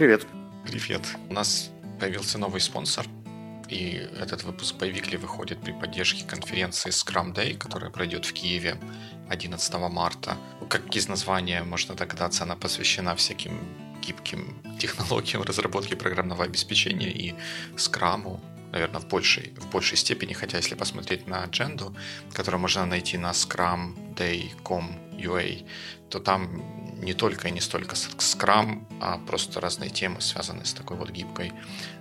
привет. Привет. У нас появился новый спонсор, и этот выпуск Байвикли выходит при поддержке конференции Scrum Day, которая пройдет в Киеве 11 марта. Как из названия можно догадаться, она посвящена всяким гибким технологиям разработки программного обеспечения и скраму, наверное, в большей, в большей степени, хотя если посмотреть на адженду, которую можно найти на scrumday.com.ua, то там не только и не столько Scrum, а просто разные темы, связанные с такой вот гибкой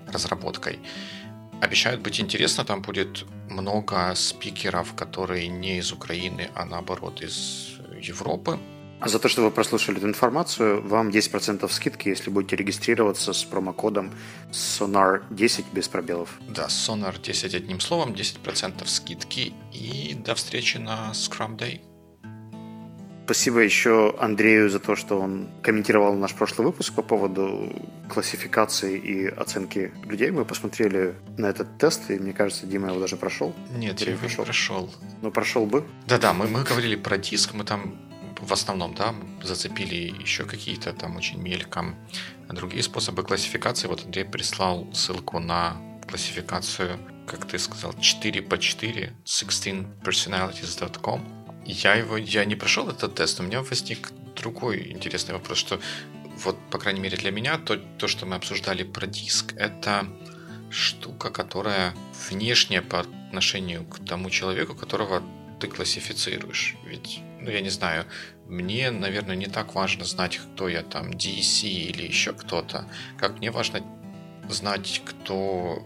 разработкой. Обещают быть интересно, там будет много спикеров, которые не из Украины, а наоборот из Европы. А за то, что вы прослушали эту информацию, вам 10% скидки, если будете регистрироваться с промокодом SONAR10 без пробелов. Да, SONAR10 одним словом, 10% скидки и до встречи на Scrum Day. Спасибо еще Андрею за то, что он комментировал наш прошлый выпуск по поводу классификации и оценки людей. Мы посмотрели на этот тест, и мне кажется, Дима его даже прошел. Нет, я его прошел. не прошел. Ну, прошел бы. Да-да, мы, мы говорили про диск, мы там в основном, да, зацепили еще какие-то там очень мельком другие способы классификации. Вот Андрей прислал ссылку на классификацию, как ты сказал, 4 по 4, 16personalities.com. Я его, я не прошел этот тест, у меня возник другой интересный вопрос, что вот, по крайней мере, для меня то, то что мы обсуждали про диск, это штука, которая внешняя по отношению к тому человеку, которого ты классифицируешь. Ведь, ну, я не знаю, мне, наверное, не так важно знать, кто я там, DC или еще кто-то, как мне важно знать, кто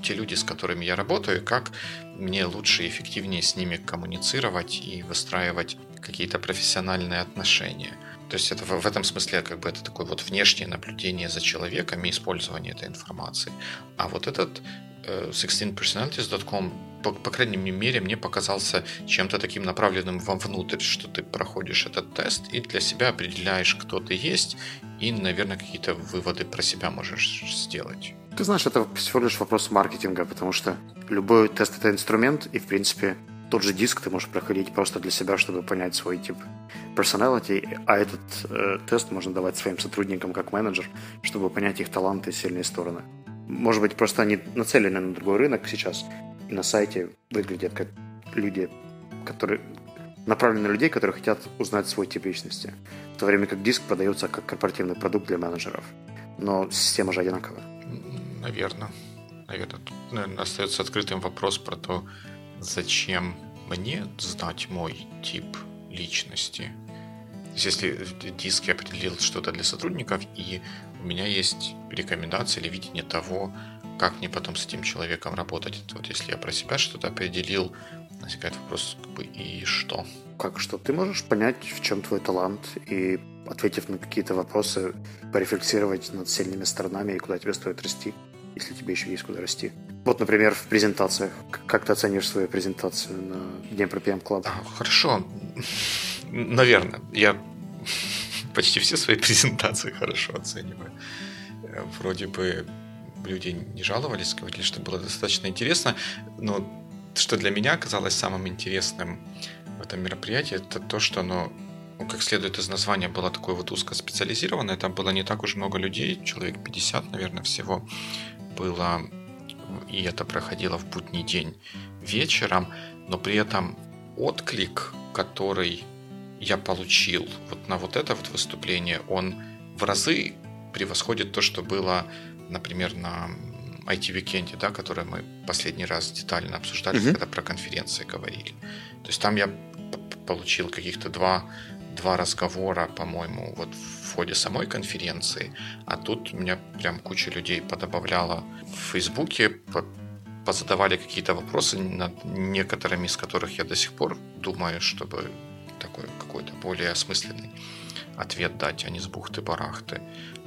те люди, с которыми я работаю, как мне лучше и эффективнее с ними коммуницировать и выстраивать какие-то профессиональные отношения. То есть это в, этом смысле как бы это такое вот внешнее наблюдение за человеком и использование этой информации. А вот этот э, 16personalities.com по, по крайней мере, мне показался чем-то таким направленным вовнутрь, что ты проходишь этот тест и для себя определяешь, кто ты есть, и, наверное, какие-то выводы про себя можешь сделать. Ты знаешь, это всего лишь вопрос маркетинга, потому что любой тест – это инструмент, и, в принципе, тот же диск ты можешь проходить просто для себя, чтобы понять свой тип personality, а этот э, тест можно давать своим сотрудникам как менеджер, чтобы понять их таланты и сильные стороны. Может быть, просто они нацелены на другой рынок сейчас, и на сайте выглядят как люди, которые направлены на людей, которые хотят узнать свой тип личности, в то время как диск продается как корпоративный продукт для менеджеров. Но система же одинаковая. Наверное. Наверное, тут, наверное, остается открытым вопрос про то, зачем мне знать мой тип личности. То есть, если в диске определил что-то для сотрудников, и у меня есть рекомендация или видение того, как мне потом с этим человеком работать. Вот если я про себя что-то определил, возникает вопрос, как бы, и что? Как что? Ты можешь понять, в чем твой талант, и, ответив на какие-то вопросы, порефлексировать над сильными сторонами и куда тебе стоит расти, если тебе еще есть куда расти. Вот, например, в презентациях. Как ты оценишь свою презентацию на Дне про PM Club? А, хорошо. Наверное. Я почти все свои презентации хорошо оцениваю. Вроде бы люди не жаловались, говорили, что было достаточно интересно. Но что для меня оказалось самым интересным в этом мероприятии, это то, что оно, ну, как следует из названия, было такое вот узкоспециализированное. Там было не так уж много людей, человек 50, наверное, всего было. И это проходило в будний день вечером. Но при этом отклик, который я получил вот на вот это вот выступление, он в разы превосходит то, что было например, на IT-weekend е, да, который мы последний раз детально обсуждали, mm-hmm. когда про конференции говорили. То есть там я получил каких-то два, два разговора, по-моему, вот в ходе самой конференции, а тут меня прям куча людей подобавляла в Фейсбуке, позадавали какие-то вопросы, над некоторыми из которых я до сих пор думаю, чтобы такой какой-то более осмысленный ответ дать, а не с бухты-барахты.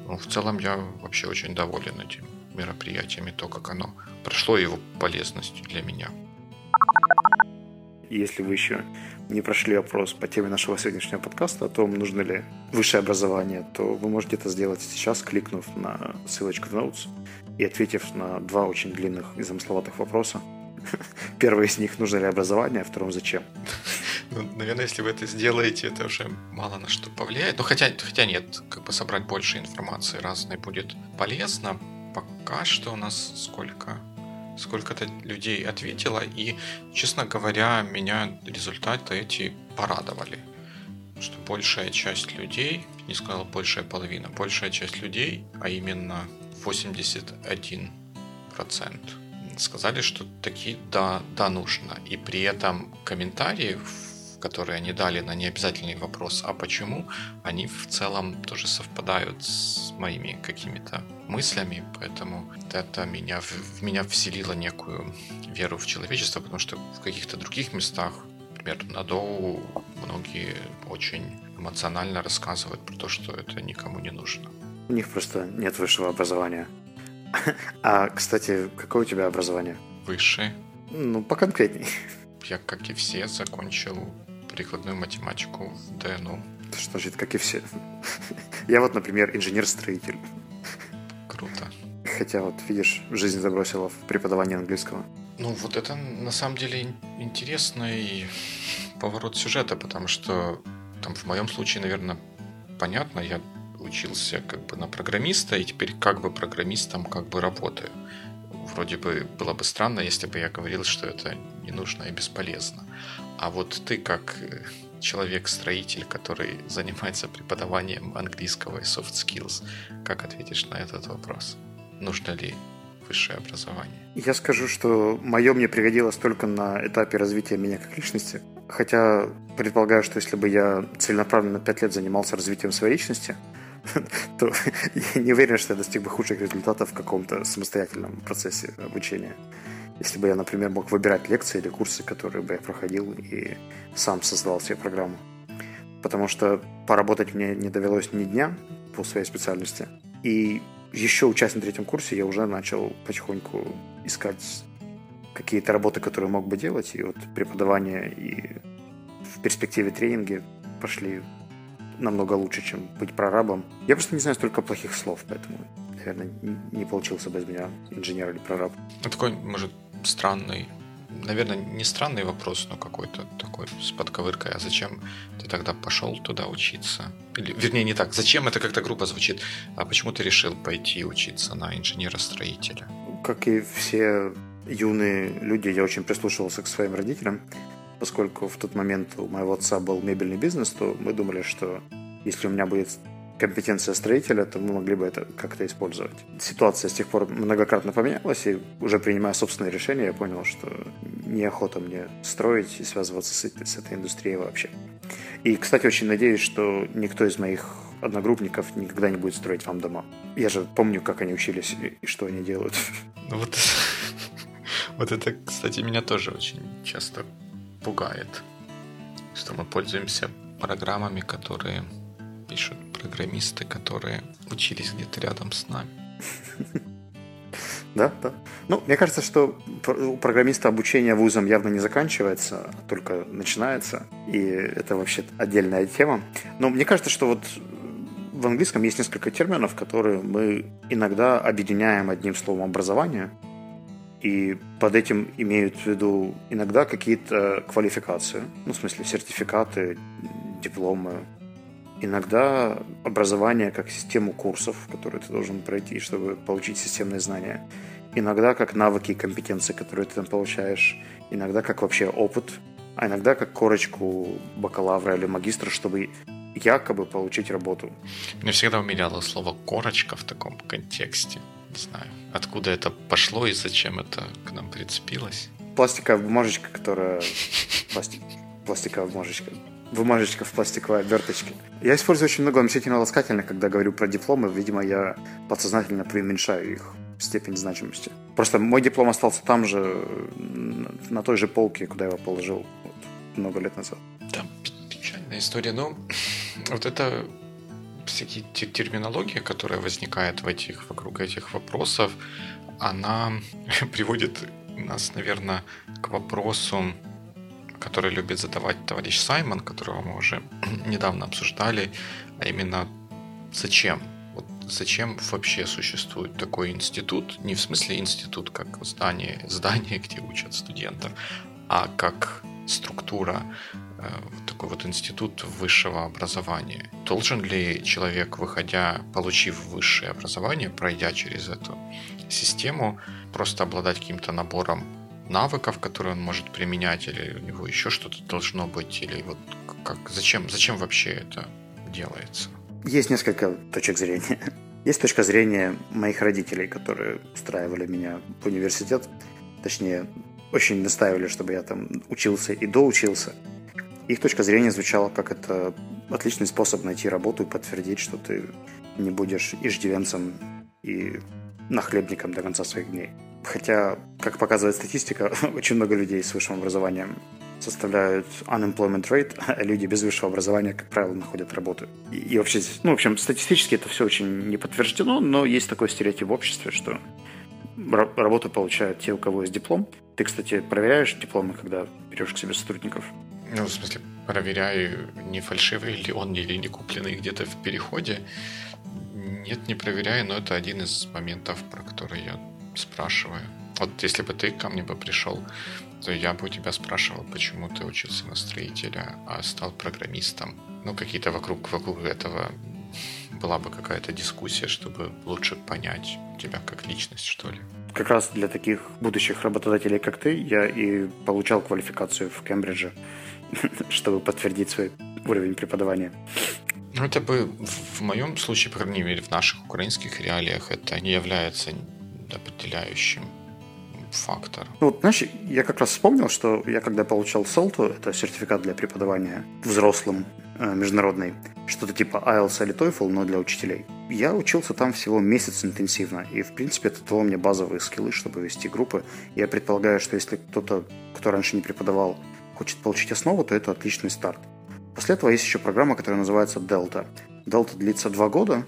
Ну, в целом я вообще очень доволен этим мероприятием и то, как оно прошло, его полезностью для меня. Если вы еще не прошли опрос по теме нашего сегодняшнего подкаста о том, нужно ли высшее образование, то вы можете это сделать сейчас, кликнув на ссылочку в Notes и ответив на два очень длинных и замысловатых вопроса. Первый из них – нужно ли образование, а второй – зачем? Ну, наверное, если вы это сделаете, это уже мало на что повлияет. Но хотя, хотя нет, как бы собрать больше информации разной будет полезно. Пока что у нас сколько? Сколько-то людей ответило, и, честно говоря, меня результаты эти порадовали. Что большая часть людей, не сказал большая половина, большая часть людей, а именно 81% сказали, что такие да, да нужно. И при этом комментарии, которые они дали на необязательный вопрос «а почему?», они в целом тоже совпадают с моими какими-то мыслями, поэтому это меня, в меня вселило некую веру в человечество, потому что в каких-то других местах, например, на Доу, многие очень эмоционально рассказывают про то, что это никому не нужно. У них просто нет высшего образования. А, кстати, какое у тебя образование? Высшее. Ну, поконкретней. Я, как и все, закончил прикладную математику в ДНУ. Что значит, как и все? Я вот, например, инженер-строитель. Круто. Хотя вот, видишь, жизнь забросила в преподавание английского. Ну, вот это на самом деле интересный поворот сюжета, потому что там в моем случае, наверное, понятно, я учился как бы на программиста, и теперь как бы программистом как бы работаю. Вроде бы было бы странно, если бы я говорил, что это не нужно и бесполезно. А вот ты как э, человек-строитель, который занимается преподаванием английского и soft skills, как ответишь на этот вопрос? Нужно ли высшее образование? Я скажу, что мое мне пригодилось только на этапе развития меня как личности. Хотя предполагаю, что если бы я целенаправленно 5 лет занимался развитием своей личности, то я не уверен, что я достиг бы худших результатов в каком-то самостоятельном процессе обучения. Если бы я, например, мог выбирать лекции или курсы, которые бы я проходил и сам создавал себе программу. Потому что поработать мне не довелось ни дня по своей специальности. И еще учась на третьем курсе, я уже начал потихоньку искать какие-то работы, которые мог бы делать. И вот преподавание и в перспективе тренинги пошли намного лучше, чем быть прорабом. Я просто не знаю столько плохих слов, поэтому, наверное, не получился бы из меня инженер или прораб. Ну, такой, может, странный, наверное, не странный вопрос, но какой-то такой с подковыркой. А зачем ты тогда пошел туда учиться? Или, вернее, не так. Зачем это как-то грубо звучит? А почему ты решил пойти учиться на инженера-строителя? Как и все юные люди, я очень прислушивался к своим родителям поскольку в тот момент у моего отца был мебельный бизнес, то мы думали, что если у меня будет компетенция строителя, то мы могли бы это как-то использовать. Ситуация с тех пор многократно поменялась, и уже принимая собственные решения, я понял, что неохота мне строить и связываться с, с этой индустрией вообще. И, кстати, очень надеюсь, что никто из моих одногруппников никогда не будет строить вам дома. Я же помню, как они учились и, что они делают. Ну вот, вот это, кстати, меня тоже очень часто пугает, что мы пользуемся программами, которые пишут программисты, которые учились где-то рядом с нами. Да, да. Ну, мне кажется, что у программиста обучение вузом явно не заканчивается, а только начинается. И это вообще отдельная тема. Но мне кажется, что вот в английском есть несколько терминов, которые мы иногда объединяем одним словом образование – и под этим имеют в виду иногда какие-то квалификации, ну, в смысле, сертификаты, дипломы, иногда образование как систему курсов, которые ты должен пройти, чтобы получить системные знания, иногда как навыки и компетенции, которые ты там получаешь, иногда как вообще опыт, а иногда как корочку бакалавра или магистра, чтобы якобы получить работу. Мне всегда умиляло слово «корочка» в таком контексте не знаю, откуда это пошло и зачем это к нам прицепилось. Пластиковая бумажечка, которая... Пластик... Пластиковая бумажечка. Бумажечка в пластиковой оберточке. Я использую очень много уменьшительно-ласкательных, когда говорю про дипломы. Видимо, я подсознательно преуменьшаю их степень значимости. Просто мой диплом остался там же, на той же полке, куда я его положил вот, много лет назад. Да, печальная история. Но вот это всякие терминология, которая возникает в этих, вокруг этих вопросов, она приводит нас, наверное, к вопросу, который любит задавать товарищ Саймон, которого мы уже недавно обсуждали, а именно зачем? Вот зачем вообще существует такой институт? Не в смысле институт как здание, здание, где учат студентов, а как структура, э, такой вот институт высшего образования. Должен ли человек, выходя, получив высшее образование, пройдя через эту систему, просто обладать каким-то набором навыков, которые он может применять, или у него еще что-то должно быть, или вот как, зачем, зачем вообще это делается? Есть несколько точек зрения. Есть точка зрения моих родителей, которые устраивали меня в университет. Точнее, очень настаивали, чтобы я там учился и доучился. Их точка зрения звучала как это отличный способ найти работу и подтвердить, что ты не будешь иждивенцем и нахлебником до конца своих дней. Хотя, как показывает статистика, очень много людей с высшим образованием составляют unemployment rate, а люди без высшего образования, как правило, находят работу. И, и вообще, ну, в общем, статистически это все очень не подтверждено, но есть такой стереотип в обществе, что работу получают те, у кого есть диплом. Ты, кстати, проверяешь дипломы, когда берешь к себе сотрудников? Ну, в смысле, проверяю, не фальшивый ли он или не купленный где-то в переходе. Нет, не проверяю, но это один из моментов, про который я спрашиваю. Вот если бы ты ко мне бы пришел, то я бы у тебя спрашивал, почему ты учился на строителя, а стал программистом. Ну, какие-то вокруг, вокруг этого была бы какая-то дискуссия, чтобы лучше понять тебя как личность, что ли. Как раз для таких будущих работодателей, как ты, я и получал квалификацию в Кембридже, чтобы подтвердить свой уровень преподавания. Ну, это бы в моем случае, по крайней мере, в наших украинских реалиях, это не является определяющим фактор. Ну, вот, знаешь, я как раз вспомнил, что я когда получал СОЛТу, это сертификат для преподавания взрослым э, международный, что-то типа IELTS или TOEFL, но для учителей. Я учился там всего месяц интенсивно, и, в принципе, это дало мне базовые скиллы, чтобы вести группы. Я предполагаю, что если кто-то, кто раньше не преподавал, хочет получить основу, то это отличный старт. После этого есть еще программа, которая называется Delta. Delta длится два года,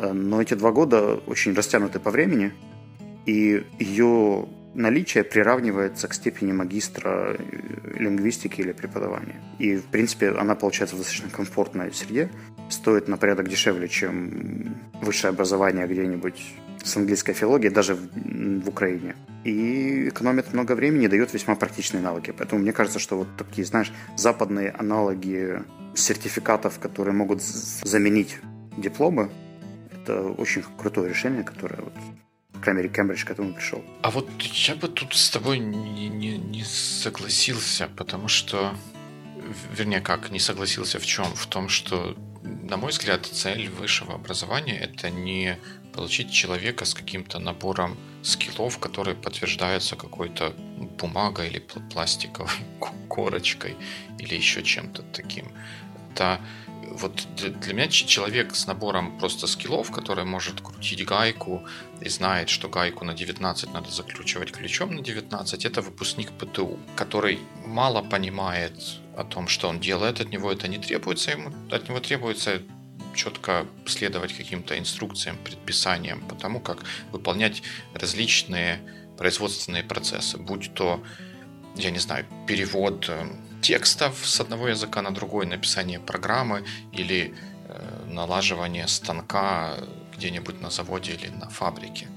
э, но эти два года очень растянуты по времени, и ее наличие приравнивается к степени магистра э, лингвистики или преподавания. И, в принципе, она получается в достаточно комфортной среде, стоит на порядок дешевле, чем высшее образование где-нибудь с английской филологией, даже в, в Украине. И экономит много времени, дает весьма практичные навыки. Поэтому мне кажется, что вот такие, знаешь, западные аналоги сертификатов, которые могут заменить дипломы, это очень крутое решение, которое вот крайней мере, Кембридж к этому пришел. А вот я бы тут с тобой не, не, не согласился, потому что, вернее, как, не согласился в чем? В том, что, на мой взгляд, цель высшего образования – это не получить человека с каким-то набором скиллов, которые подтверждаются какой-то бумагой или пластиковой корочкой или еще чем-то таким. Это вот для, для меня человек с набором просто скиллов, который может крутить гайку и знает, что гайку на 19 надо закручивать ключом на 19, это выпускник ПТУ, который мало понимает о том, что он делает, от него это не требуется, ему, от него требуется четко следовать каким-то инструкциям, предписаниям по тому, как выполнять различные производственные процессы, будь то, я не знаю, перевод э, текстов с одного языка на другой, написание программы или э, налаживание станка где-нибудь на заводе или на фабрике.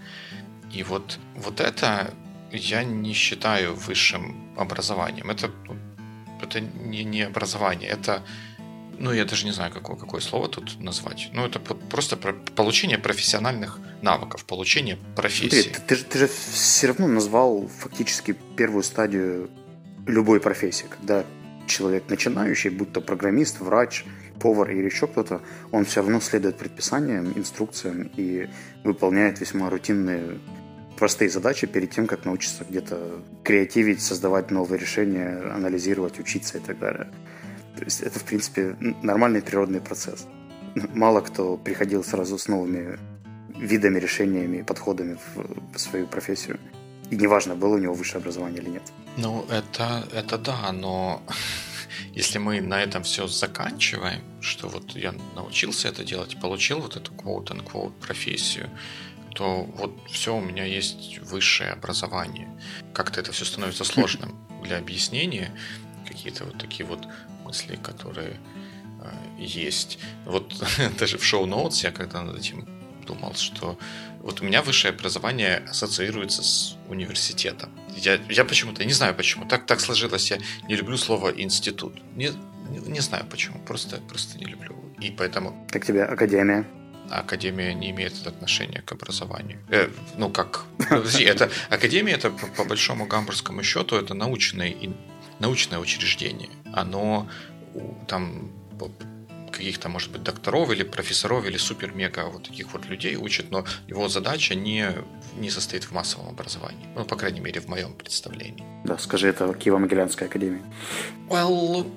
И вот, вот это я не считаю высшим образованием. Это, это не, не образование, это ну, я даже не знаю, какое, какое слово тут назвать. Ну, это просто про получение профессиональных навыков, получение профессии. Смотри, ты, ты, ты же все равно назвал фактически первую стадию любой профессии, когда человек начинающий, будь то программист, врач, повар или еще кто-то, он все равно следует предписаниям, инструкциям и выполняет весьма рутинные простые задачи перед тем, как научиться где-то креативить, создавать новые решения, анализировать, учиться и так далее. То есть это, в принципе, нормальный природный процесс. Мало кто приходил сразу с новыми видами, решениями, подходами в свою профессию. И неважно, было у него высшее образование или нет. Ну, это, это да, но если мы на этом все заканчиваем, что вот я научился это делать, получил вот эту quote-unquote профессию, то вот все, у меня есть высшее образование. Как-то это все становится сложным для объяснения. Какие-то вот такие вот мысли, которые э, есть. Вот даже в шоу-ноутс я когда над этим думал, что вот у меня высшее образование ассоциируется с университетом. Я, я почему-то, не знаю почему, так, так сложилось, я не люблю слово институт. Не, не, знаю почему, просто, просто не люблю. И поэтому... Как тебе академия? Академия не имеет отношения к образованию. Э, ну как? Подожди, это академия это по, по большому гамбургскому счету это научное, научное учреждение. Оно там каких-то, может быть, докторов или профессоров или супер-мега вот таких вот людей учит, но его задача не, не состоит в массовом образовании. Ну, по крайней мере, в моем представлении. Да, скажи, это Киево-Могилянская академия. Well,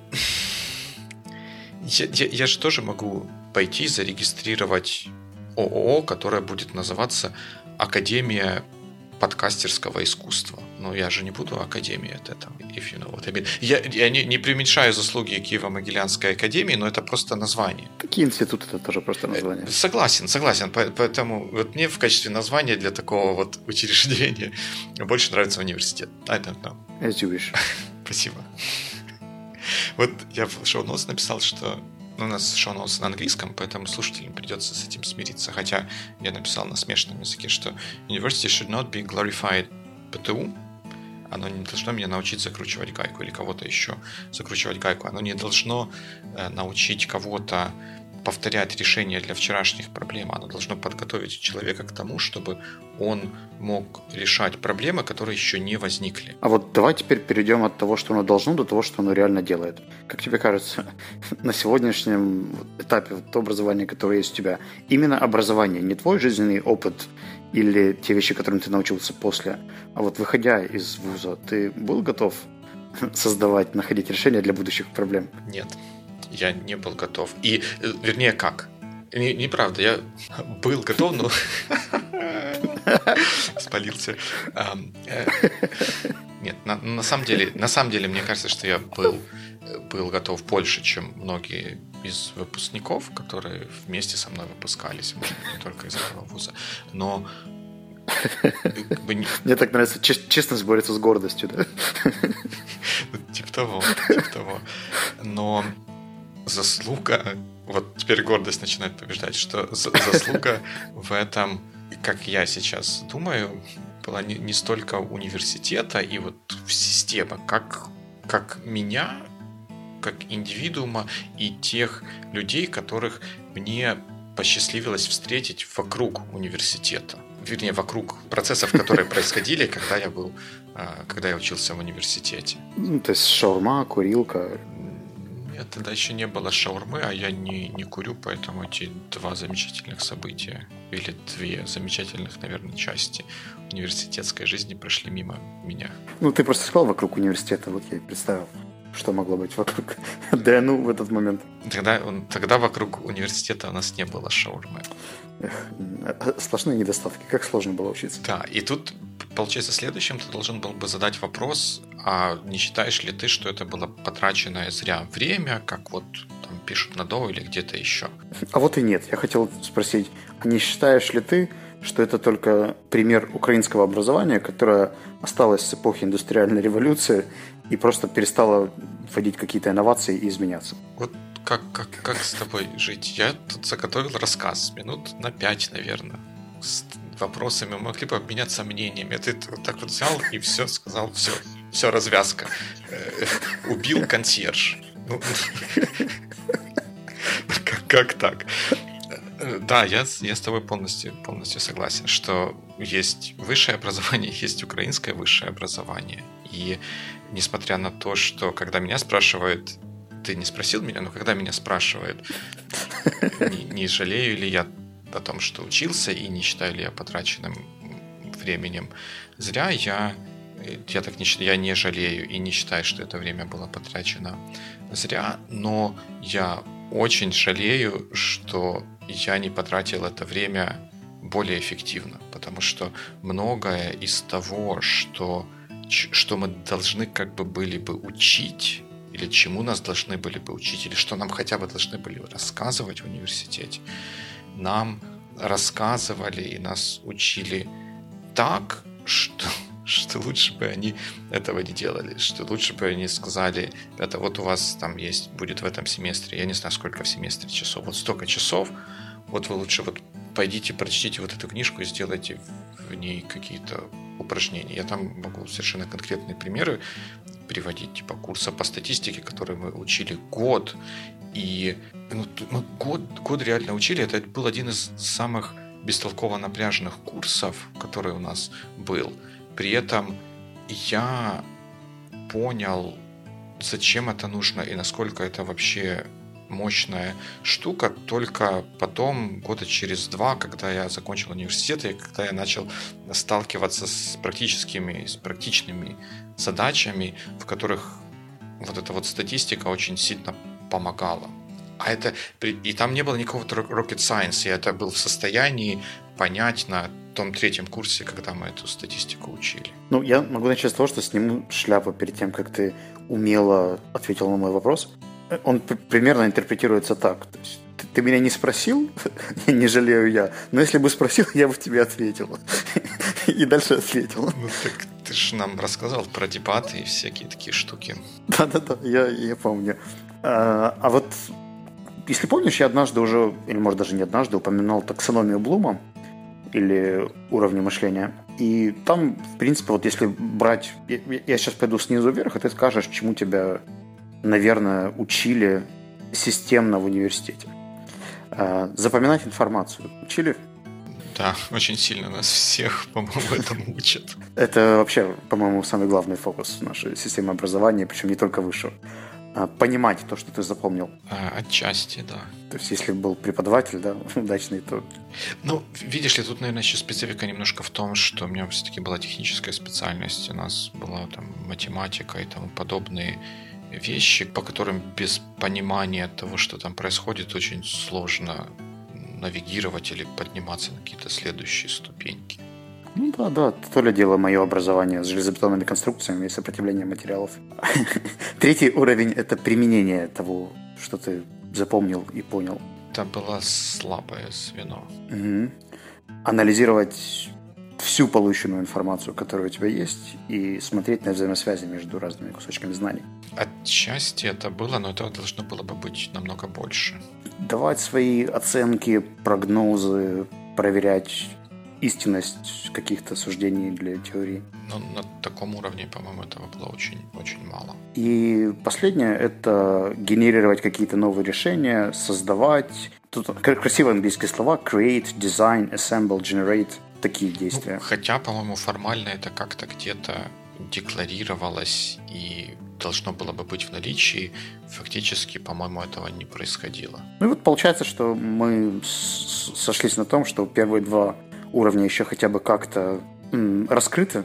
я, я, я же тоже могу пойти зарегистрировать ООО, которое будет называться Академия подкастерского искусства. Но я же не буду академией от этого, if you know what I mean. Я, я не, не преуменьшаю заслуги Киево-Могилянской академии, но это просто название. Какие институты это тоже просто название? Согласен, согласен. Поэтому вот мне в качестве названия для такого вот учреждения больше нравится университет. I don't know. As you wish. Спасибо. Вот я в шоу-ноутс написал, что у нас шоу-ноутс на английском, поэтому слушателям придется с этим смириться. Хотя я написал на смешанном языке, что University should not be glorified ПТУ, оно не должно меня научить закручивать гайку или кого-то еще закручивать гайку. Оно не должно э, научить кого-то повторять решения для вчерашних проблем. Оно должно подготовить человека к тому, чтобы он мог решать проблемы, которые еще не возникли. А вот давай теперь перейдем от того, что оно должно, до того, что оно реально делает. Как тебе кажется, на сегодняшнем этапе вот, образования, которое есть у тебя, именно образование, не твой жизненный опыт или те вещи, которым ты научился после, а вот выходя из вуза, ты был готов создавать, находить решения для будущих проблем? Нет я не был готов. И, э, вернее, как? Не, неправда, я был готов, но спалился. Э, нет, на, на самом деле, на самом деле, мне кажется, что я был, был готов больше, чем многие из выпускников, которые вместе со мной выпускались, может быть, не только из этого вуза. Но мне так нравится, честность борется с гордостью, да? Типа того, типа того. Но заслуга, вот теперь гордость начинает побеждать, что заслуга в этом, как я сейчас думаю, была не, не столько университета и вот система, как, как меня, как индивидуума и тех людей, которых мне посчастливилось встретить вокруг университета. Вернее, вокруг процессов, которые происходили, когда я был, а, когда я учился в университете. Ну, то есть шаурма, курилка. Нет, тогда еще не было шаурмы, а я не, не курю, поэтому эти два замечательных события, или две замечательных, наверное, части университетской жизни прошли мимо меня. Ну, ты просто сказал вокруг университета, вот я и представил, что могло быть вокруг ДНУ в этот момент. Тогда, тогда вокруг университета у нас не было шаурмы. Эх, сплошные недостатки. Как сложно было учиться. Да, и тут получается, следующим ты должен был бы задать вопрос, а не считаешь ли ты, что это было потраченное зря время, как вот там пишут на Доу или где-то еще? А вот и нет. Я хотел спросить, а не считаешь ли ты, что это только пример украинского образования, которое осталось с эпохи индустриальной революции и просто перестало вводить какие-то инновации и изменяться? Вот как, как, как с тобой жить? Я тут заготовил рассказ минут на пять, наверное, с вопросами, могли бы обменяться мнениями. Ты вот так вот взял и все сказал, все, все, развязка. Э, убил консьерж. Ну, как, как так? Э, да, я, я с тобой полностью, полностью согласен, что есть высшее образование, есть украинское высшее образование. И несмотря на то, что когда меня спрашивают, ты не спросил меня, но когда меня спрашивают, не, не жалею ли я о том, что учился, и не считаю ли я потраченным временем зря, я, я так не считаю, я не жалею и не считаю, что это время было потрачено зря, но я очень жалею, что я не потратил это время более эффективно, потому что многое из того, что, что мы должны как бы были бы учить, или чему нас должны были бы учить, или что нам хотя бы должны были рассказывать в университете, нам рассказывали и нас учили так, что, что лучше бы они этого не делали, что лучше бы они сказали, это вот у вас там есть, будет в этом семестре, я не знаю, сколько в семестре часов, вот столько часов, вот вы лучше вот пойдите, прочтите вот эту книжку и сделайте в ней какие-то упражнения. Я там могу совершенно конкретные примеры приводить, типа курса по статистике, который мы учили год. И ну, мы год, год реально учили. Это был один из самых бестолково напряженных курсов, который у нас был. При этом я понял, зачем это нужно и насколько это вообще мощная штука только потом, года через два, когда я закончил университет и когда я начал сталкиваться с практическими, с практичными задачами, в которых вот эта вот статистика очень сильно помогала. А это, и там не было никакого rocket science, я это был в состоянии понять на том третьем курсе, когда мы эту статистику учили. Ну, я могу начать с того, что сниму шляпу перед тем, как ты умело ответил на мой вопрос он примерно интерпретируется так. То есть, ты, ты меня не спросил, не жалею я, но если бы спросил, я бы тебе ответил. И дальше ответил. Ну так ты же нам рассказал про дебаты и всякие такие штуки. Да-да-да, я, я помню. А, а вот, если помнишь, я однажды уже, или может даже не однажды, упоминал таксономию Блума или уровни мышления. И там, в принципе, вот если брать... Я, я сейчас пойду снизу вверх, и ты скажешь, чему тебя наверное, учили системно в университете. А, запоминать информацию. Учили? Да, очень сильно нас всех, по-моему, этому учат. Это вообще, по-моему, самый главный фокус нашей системы образования, причем не только высшего. А, понимать то, что ты запомнил. А, отчасти, да. То есть, если был преподаватель, да, удачный, то... Ну, видишь ли, тут, наверное, еще специфика немножко в том, что у меня все-таки была техническая специальность, у нас была там математика и тому подобные вещи, по которым без понимания того, что там происходит, очень сложно навигировать или подниматься на какие-то следующие ступеньки. Ну да, да, то ли дело мое образование с железобетонными конструкциями и сопротивлением материалов. Третий уровень – это применение того, что ты запомнил и понял. Это было слабое звено. Угу. Анализировать всю полученную информацию, которая у тебя есть, и смотреть на взаимосвязи между разными кусочками знаний. Отчасти это было, но этого должно было бы быть намного больше. Давать свои оценки, прогнозы, проверять истинность каких-то суждений для теории. Но на таком уровне, по-моему, этого было очень, очень мало. И последнее – это генерировать какие-то новые решения, создавать. Тут красивые английские слова – create, design, assemble, generate – такие действия. Ну, хотя, по-моему, формально это как-то где-то декларировалось и должно было бы быть в наличии, фактически, по-моему, этого не происходило. Ну и вот получается, что мы сошлись на том, что первые два уровня еще хотя бы как-то раскрыты,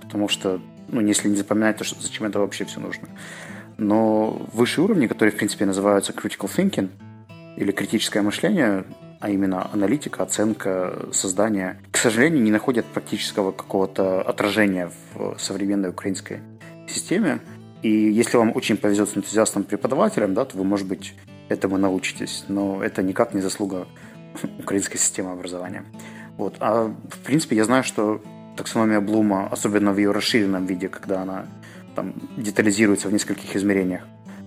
потому что, ну, если не запоминать, то что, зачем это вообще все нужно. Но высшие уровни, которые, в принципе, называются critical thinking или критическое мышление, а именно аналитика, оценка, создание, к сожалению, не находят практического какого-то отражения в современной украинской системе. И если вам очень повезет с энтузиастом-преподавателем, да, то вы, может быть, этому научитесь. Но это никак не заслуга украинской системы образования. Вот. А в принципе я знаю, что таксономия Блума, особенно в ее расширенном виде, когда она там, детализируется в нескольких измерениях,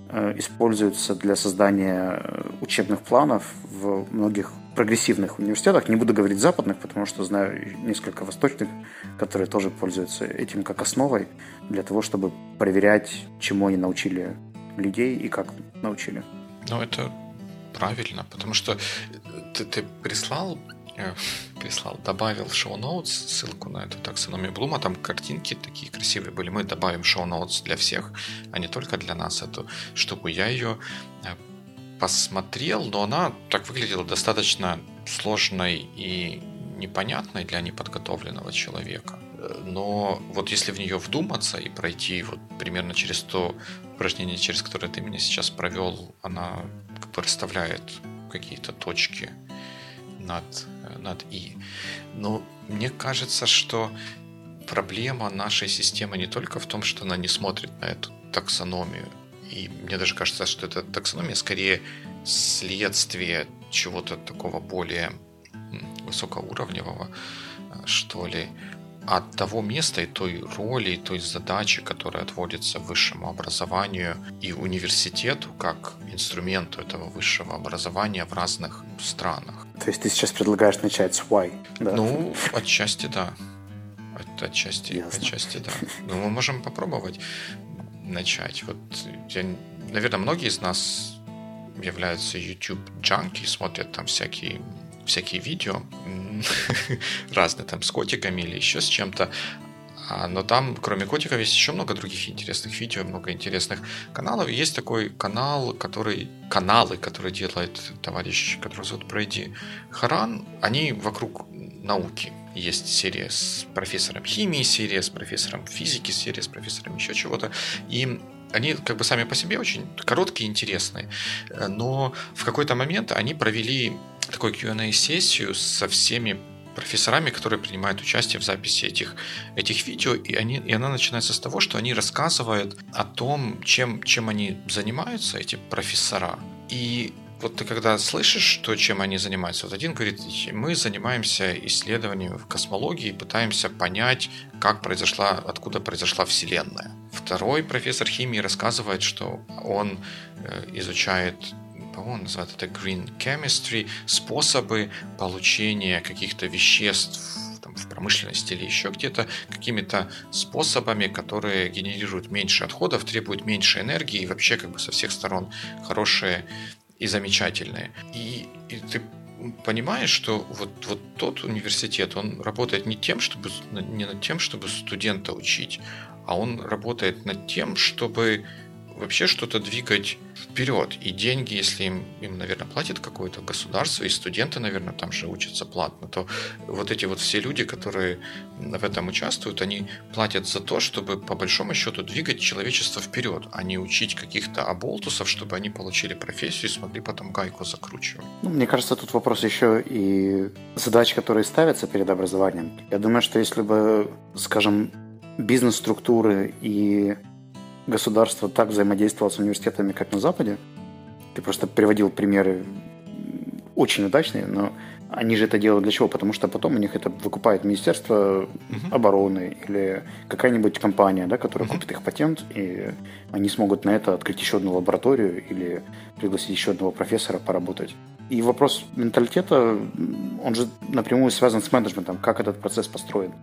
э, используется для создания учебных планов в многих прогрессивных университетах, не буду говорить западных, потому что знаю несколько восточных, которые тоже пользуются этим как основой для того, чтобы проверять, чему они научили людей и как научили. Ну, это правильно, потому что ты, ты прислал э, прислал, добавил шоу-ноутс, ссылку на эту таксономию Блума, там картинки такие красивые были. Мы добавим шоу-ноутс для всех, а не только для нас эту штуку. Я ее э, посмотрел, но она так выглядела достаточно сложной и непонятной для неподготовленного человека. Но вот если в нее вдуматься и пройти вот примерно через то упражнение, через которое ты меня сейчас провел, она как бы расставляет какие-то точки над, над «и». Но мне кажется, что проблема нашей системы не только в том, что она не смотрит на эту таксономию и мне даже кажется, что эта таксономия скорее следствие чего-то такого более высокоуровневого, э, что ли. От того места и той роли, и той задачи, которая отводится высшему образованию и университету как инструменту этого высшего образования в разных странах. То есть ты сейчас предлагаешь начать с why? Да? Ну, отчасти да. От, отчасти, Ясно. отчасти да. Но мы можем попробовать начать. Вот я, наверное, многие из нас являются YouTube джанки, смотрят там всякие всякие видео разные там с котиками или еще с чем-то. А, но там, кроме котиков, есть еще много других интересных видео, много интересных каналов. Есть такой канал, который, каналы, которые делает товарищ, который зовут Брэди Харан. Они вокруг науки. Есть серия с профессором химии, серия с профессором физики, серия с профессором еще чего-то. И они как бы сами по себе очень короткие, интересные. Но в какой-то момент они провели такую Q&A-сессию со всеми профессорами, которые принимают участие в записи этих, этих видео, и, они, и она начинается с того, что они рассказывают о том, чем, чем они занимаются, эти профессора. И вот ты когда слышишь, то, чем они занимаются, вот один говорит, мы занимаемся исследованием в космологии, пытаемся понять, как произошла, откуда произошла Вселенная. Второй профессор химии рассказывает, что он э, изучает по-моему, называют это green chemistry, способы получения каких-то веществ там, в промышленности или еще где-то какими-то способами, которые генерируют меньше отходов, требуют меньше энергии и вообще как бы со всех сторон хорошие и замечательные. И, и ты понимаешь, что вот, вот тот университет, он работает не тем, чтобы не над тем, чтобы студента учить, а он работает над тем, чтобы вообще что-то двигать вперед. И деньги, если им, им, наверное, платит какое-то государство, и студенты, наверное, там же учатся платно, то вот эти вот все люди, которые в этом участвуют, они платят за то, чтобы по большому счету двигать человечество вперед, а не учить каких-то оболтусов, чтобы они получили профессию и смогли потом гайку закручивать. Ну, мне кажется, тут вопрос еще и задач, которые ставятся перед образованием. Я думаю, что если бы, скажем, бизнес-структуры и государство так взаимодействовало с университетами, как на Западе. Ты просто приводил примеры очень удачные, но они же это делают для чего? Потому что потом у них это выкупает Министерство uh-huh. обороны или какая-нибудь компания, да, которая uh-huh. купит их патент, и они смогут на это открыть еще одну лабораторию или пригласить еще одного профессора поработать. И вопрос менталитета, он же напрямую связан с менеджментом, как этот процесс построен.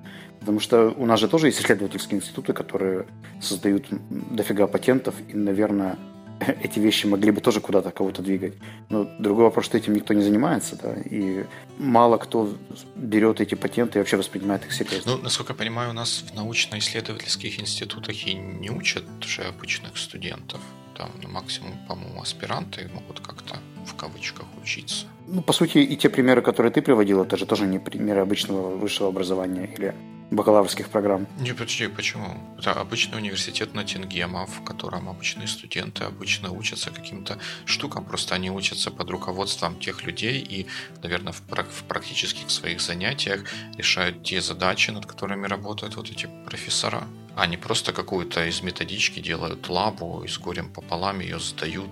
Потому что у нас же тоже есть исследовательские институты, которые создают дофига патентов, и, наверное, эти вещи могли бы тоже куда-то кого-то двигать. Но другой вопрос, что этим никто не занимается, да, и мало кто берет эти патенты и вообще воспринимает их серьезно. Ну, насколько я понимаю, у нас в научно-исследовательских институтах и не учат же обычных студентов. Там, ну, максимум, по-моему, аспиранты могут как-то в кавычках учиться. Ну, по сути, и те примеры, которые ты приводил, это же тоже не примеры обычного высшего образования или бакалаврских программ. Не, подожди, почему? Это обычный университет на Тингема, в котором обычные студенты обычно учатся каким-то штукам, просто они учатся под руководством тех людей и, наверное, в, в практических своих занятиях решают те задачи, над которыми работают вот эти профессора. Они просто какую-то из методички делают лабу и с горем пополам ее сдают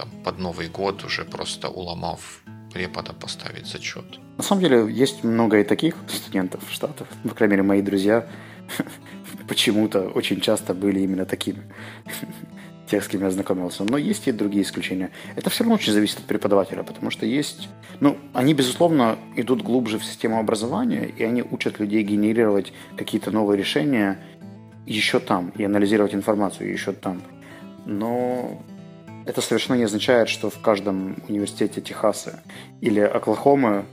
там, под Новый год, уже просто уломав препода поставить зачет. На самом деле есть много и таких студентов в Штатах. По крайней мере, мои друзья почему-то очень часто были именно такими. Тех, с кем я знакомился. Но есть и другие исключения. Это все равно очень зависит от преподавателя, потому что есть... Ну, они, безусловно, идут глубже в систему образования, и они учат людей генерировать какие-то новые решения еще там, и анализировать информацию еще там. Но это совершенно не означает, что в каждом университете Техаса или Оклахомы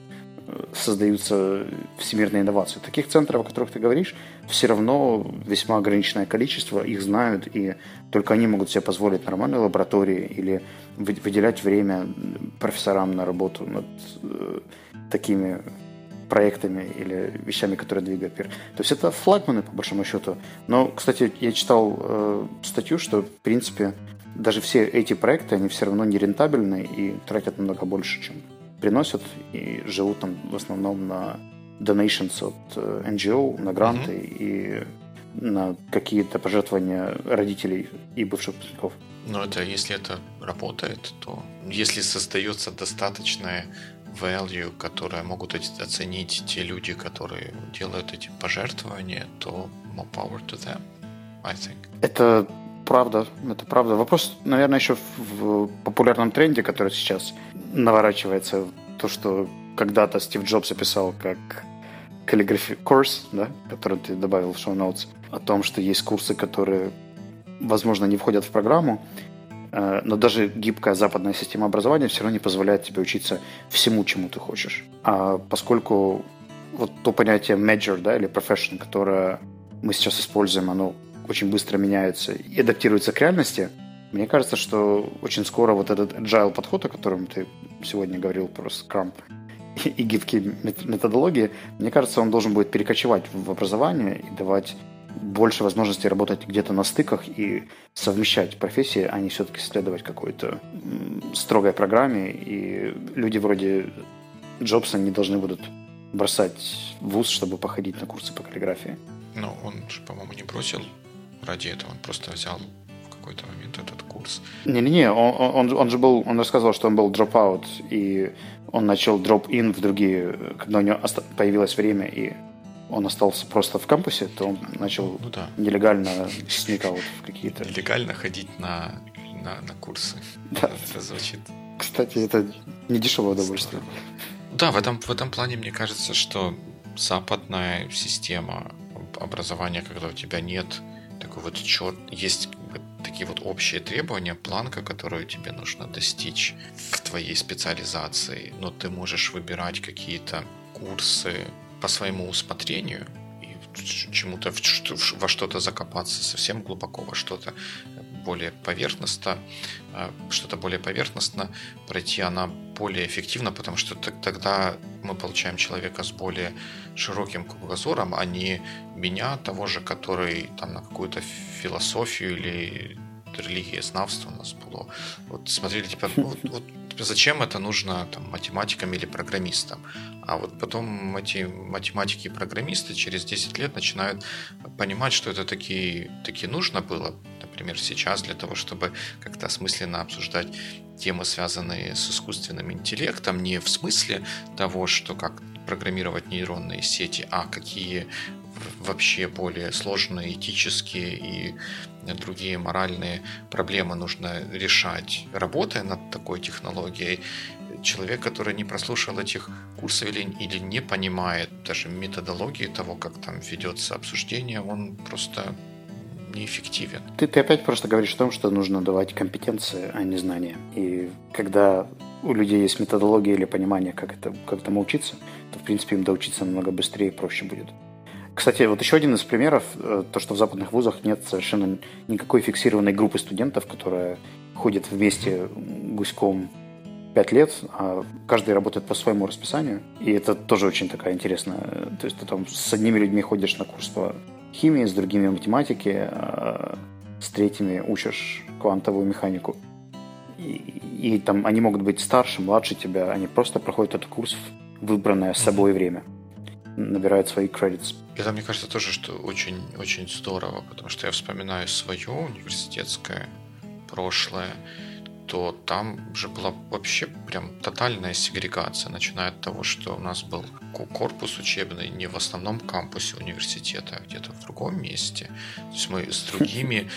э, создаются всемирные инновации. Таких центров, о которых ты говоришь, все равно весьма ограниченное количество, их знают, и только они могут себе позволить нормальные лаборатории или выделять время профессорам на работу над э, такими проектами или вещами, которые двигают мир. То есть это флагманы, по большому счету. Но, кстати, я читал э, статью, что, в принципе, даже все эти проекты, они все равно не рентабельны и тратят намного больше, чем приносят, и живут там в основном на donations от э, NGO, на гранты mm-hmm. и на какие-то пожертвования родителей и бывших выпускников. Но это если это работает, то если создается достаточное value, которое могут оценить те люди, которые делают эти пожертвования, то more power to them, I think. Это правда, это правда. Вопрос, наверное, еще в популярном тренде, который сейчас наворачивается, то, что когда-то Стив Джобс описал как calligraphy course, да, который ты добавил в notes, о том, что есть курсы, которые, возможно, не входят в программу, э, но даже гибкая западная система образования все равно не позволяет тебе учиться всему, чему ты хочешь. А поскольку вот то понятие major, да, или profession, которое мы сейчас используем, оно очень быстро меняется и адаптируется к реальности, мне кажется, что очень скоро вот этот agile подход, о котором ты сегодня говорил про Scrum, и гибкие методологии, мне кажется, он должен будет перекочевать в образование и давать больше возможностей работать где-то на стыках и совмещать профессии, а не все-таки следовать какой-то строгой программе. И люди вроде Джобса не должны будут бросать вуз, чтобы походить на курсы по каллиграфии. Ну, он же, по-моему, не бросил ради этого, он просто взял в какой-то момент этот курс. Не-не-не, он, он, он же был, он рассказывал, что он был dropout, и он начал дроп-ин в другие, когда у него появилось время, и он остался просто в кампусе, то он начал ну, да. нелегально сникаут в какие-то... Нелегально ходить на, на, на курсы. Да. Это звучит... Кстати, это не дешевое удовольствие. Да, в этом, в этом плане мне кажется, что западная система образования, когда у тебя нет такой вот чет, есть такие вот общие требования, планка, которую тебе нужно достичь к твоей специализации, но ты можешь выбирать какие-то курсы по своему усмотрению и чему-то во что-то закопаться совсем глубоко, во что-то более поверхностно, а, что-то более поверхностно пройти, она более эффективна, потому что тогда мы получаем человека с более широким кругозором, а не меня, того же, который там на какую-то философию или религия, знавство у нас было. Вот смотрели, типа, ну, вот, вот зачем это нужно там, математикам или программистам? А вот потом эти математики и программисты через 10 лет начинают понимать, что это таки, таки нужно было, например, сейчас для того, чтобы как-то осмысленно обсуждать темы, связанные с искусственным интеллектом, не в смысле того, что как программировать нейронные сети, а какие вообще более сложные этические и другие моральные проблемы нужно решать, работая над такой технологией. Человек, который не прослушал этих курсов или, или не понимает даже методологии того, как там ведется обсуждение, он просто неэффективен. Ты, ты опять просто говоришь о том, что нужно давать компетенции, а не знания. И когда у людей есть методология или понимание, как, это, как этому учиться, то, в принципе, им доучиться намного быстрее и проще будет. Кстати, вот еще один из примеров, э, то, что в западных вузах нет совершенно никакой фиксированной группы студентов, которая ходит вместе гуськом пять лет, а каждый работает по своему расписанию. И это тоже очень такая интересная... То есть ты там с одними людьми ходишь на курс по химии, с другими математике, а с третьими учишь квантовую механику. И, и там они могут быть старше, младше тебя, они просто проходят этот курс в выбранное с собой время набирают свои кредиты. Это, мне кажется, тоже, что очень, очень здорово, потому что я вспоминаю свое университетское прошлое, то там же была вообще прям тотальная сегрегация, начиная от того, что у нас был корпус учебный не в основном кампусе университета, а где-то в другом месте. То есть мы с другими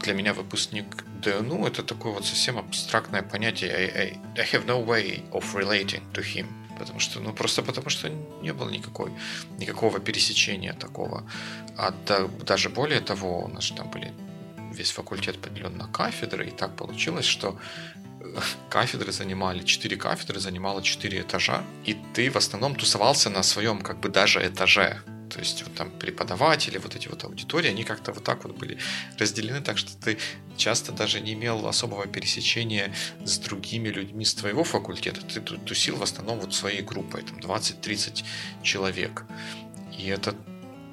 для меня выпускник ДНУ это такое вот совсем абстрактное понятие. I, I, I have no way of relating to him. Потому что, ну, просто потому что не было никакой, никакого пересечения такого. А да, даже более того, у нас же там были весь факультет поделен на кафедры, и так получилось, что э, кафедры занимали, четыре кафедры занимало четыре этажа, и ты в основном тусовался на своем как бы даже этаже. То есть вот там преподаватели, вот эти вот аудитории, они как-то вот так вот были разделены, так что ты часто даже не имел особого пересечения с другими людьми с твоего факультета. Ты тусил в основном вот своей группой, там 20-30 человек. И это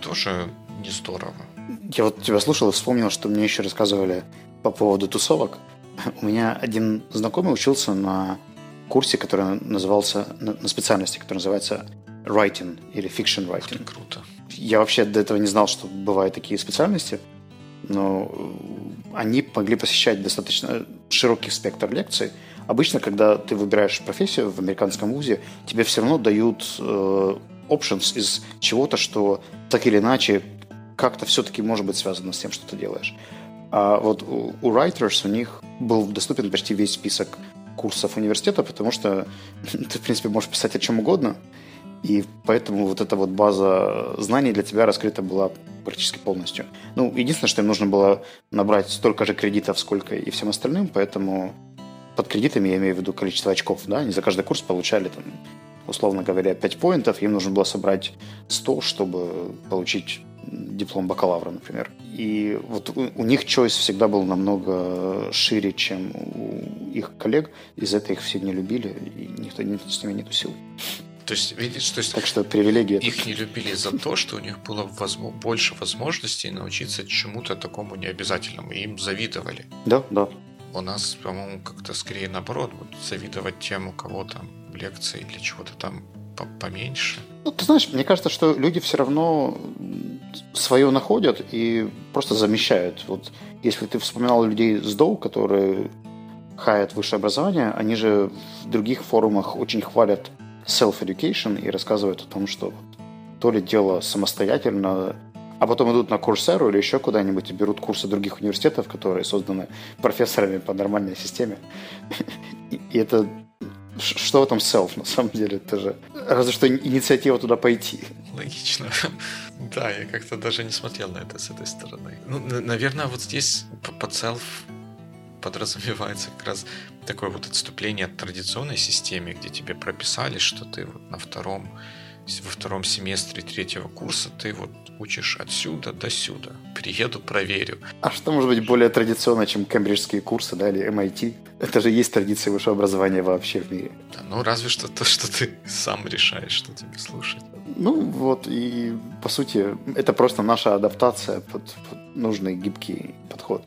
тоже не здорово. Я вот тебя слушал и вспомнил, что мне еще рассказывали по поводу тусовок. У меня один знакомый учился на курсе, который назывался, на специальности, которая называется writing или fiction writing. Ух круто. Я вообще до этого не знал, что бывают такие специальности, но они могли посещать достаточно широкий спектр лекций, обычно, когда ты выбираешь профессию в американском вузе, тебе все равно дают э, options из чего-то, что так или иначе как-то все-таки может быть связано с тем, что ты делаешь. А вот у, у Writers у них был доступен почти весь список курсов университета, потому что ты, в принципе, можешь писать о чем угодно, и поэтому вот эта вот база знаний для тебя раскрыта была практически полностью. Ну, единственное, что им нужно было набрать столько же кредитов, сколько и всем остальным, поэтому под кредитами я имею в виду количество очков, да, они за каждый курс получали там, условно говоря, 5 поинтов, им нужно было собрать 100, чтобы получить диплом бакалавра, например. И вот у, у них choice всегда был намного шире, чем у их коллег. Из-за этого их все не любили, и никто, никто с ними не тусил. То есть, видишь, то есть так что привилегия. Их не любили за то, что у них было возможно, больше возможностей научиться чему-то такому необязательному. И им завидовали. Да, да. У нас, по-моему, как-то скорее наоборот, вот завидовать тем, у кого там лекции или чего-то там поменьше. Ну, ты знаешь, мне кажется, что люди все равно свое находят и просто замещают. Вот если ты вспоминал людей с Доу, которые хаят высшее образование, они же в других форумах очень хвалят self-education и рассказывают о том, что то ли дело самостоятельно, а потом идут на Coursera или еще куда-нибудь и берут курсы других университетов, которые созданы профессорами по нормальной системе. И это что в этом self, на самом деле? Это же разве что инициатива туда пойти. Логично. Да, я как-то даже не смотрел на это с этой стороны. Ну, наверное, вот здесь под self подразумевается как раз такое вот отступление от традиционной системы, где тебе прописали, что ты вот на втором во втором семестре третьего курса ты вот учишь отсюда до сюда. Приеду, проверю. А что может быть более традиционно, чем кембриджские курсы, да, или MIT? Это же есть традиция высшего образования вообще в мире. Да, ну разве что то, что ты сам решаешь, что тебе слушать. Ну вот, и по сути, это просто наша адаптация под, под нужный гибкий подход.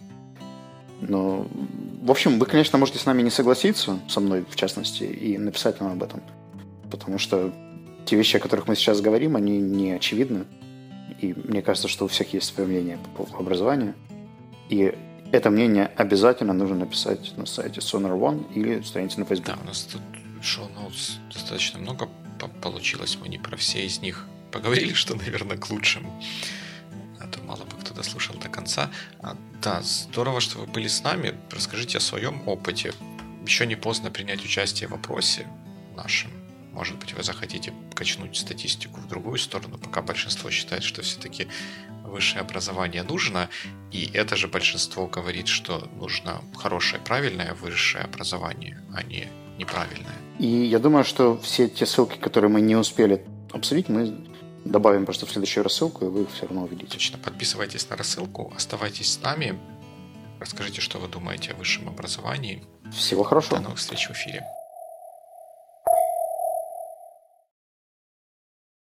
Но, в общем, вы, конечно, можете с нами не согласиться, со мной в частности, и написать нам об этом. Потому что те вещи, о которых мы сейчас говорим, они не очевидны. И мне кажется, что у всех есть свое мнение по поводу образования. И это мнение обязательно нужно написать на сайте Sonar One или странице на Facebook. Да, у нас тут шоу-ноутс достаточно много получилось. Мы не про все из них поговорили, что, наверное, к лучшему мало бы кто дослушал до конца. А, да, здорово, что вы были с нами. Расскажите о своем опыте. Еще не поздно принять участие в вопросе нашем. Может быть, вы захотите качнуть статистику в другую сторону, пока большинство считает, что все-таки высшее образование нужно, и это же большинство говорит, что нужно хорошее, правильное высшее образование, а не неправильное. И я думаю, что все те ссылки, которые мы не успели обсудить, мы добавим просто в следующую рассылку, и вы их все равно увидите. Точно. Подписывайтесь на рассылку, оставайтесь с нами. Расскажите, что вы думаете о высшем образовании. Всего хорошего. До новых встреч в эфире.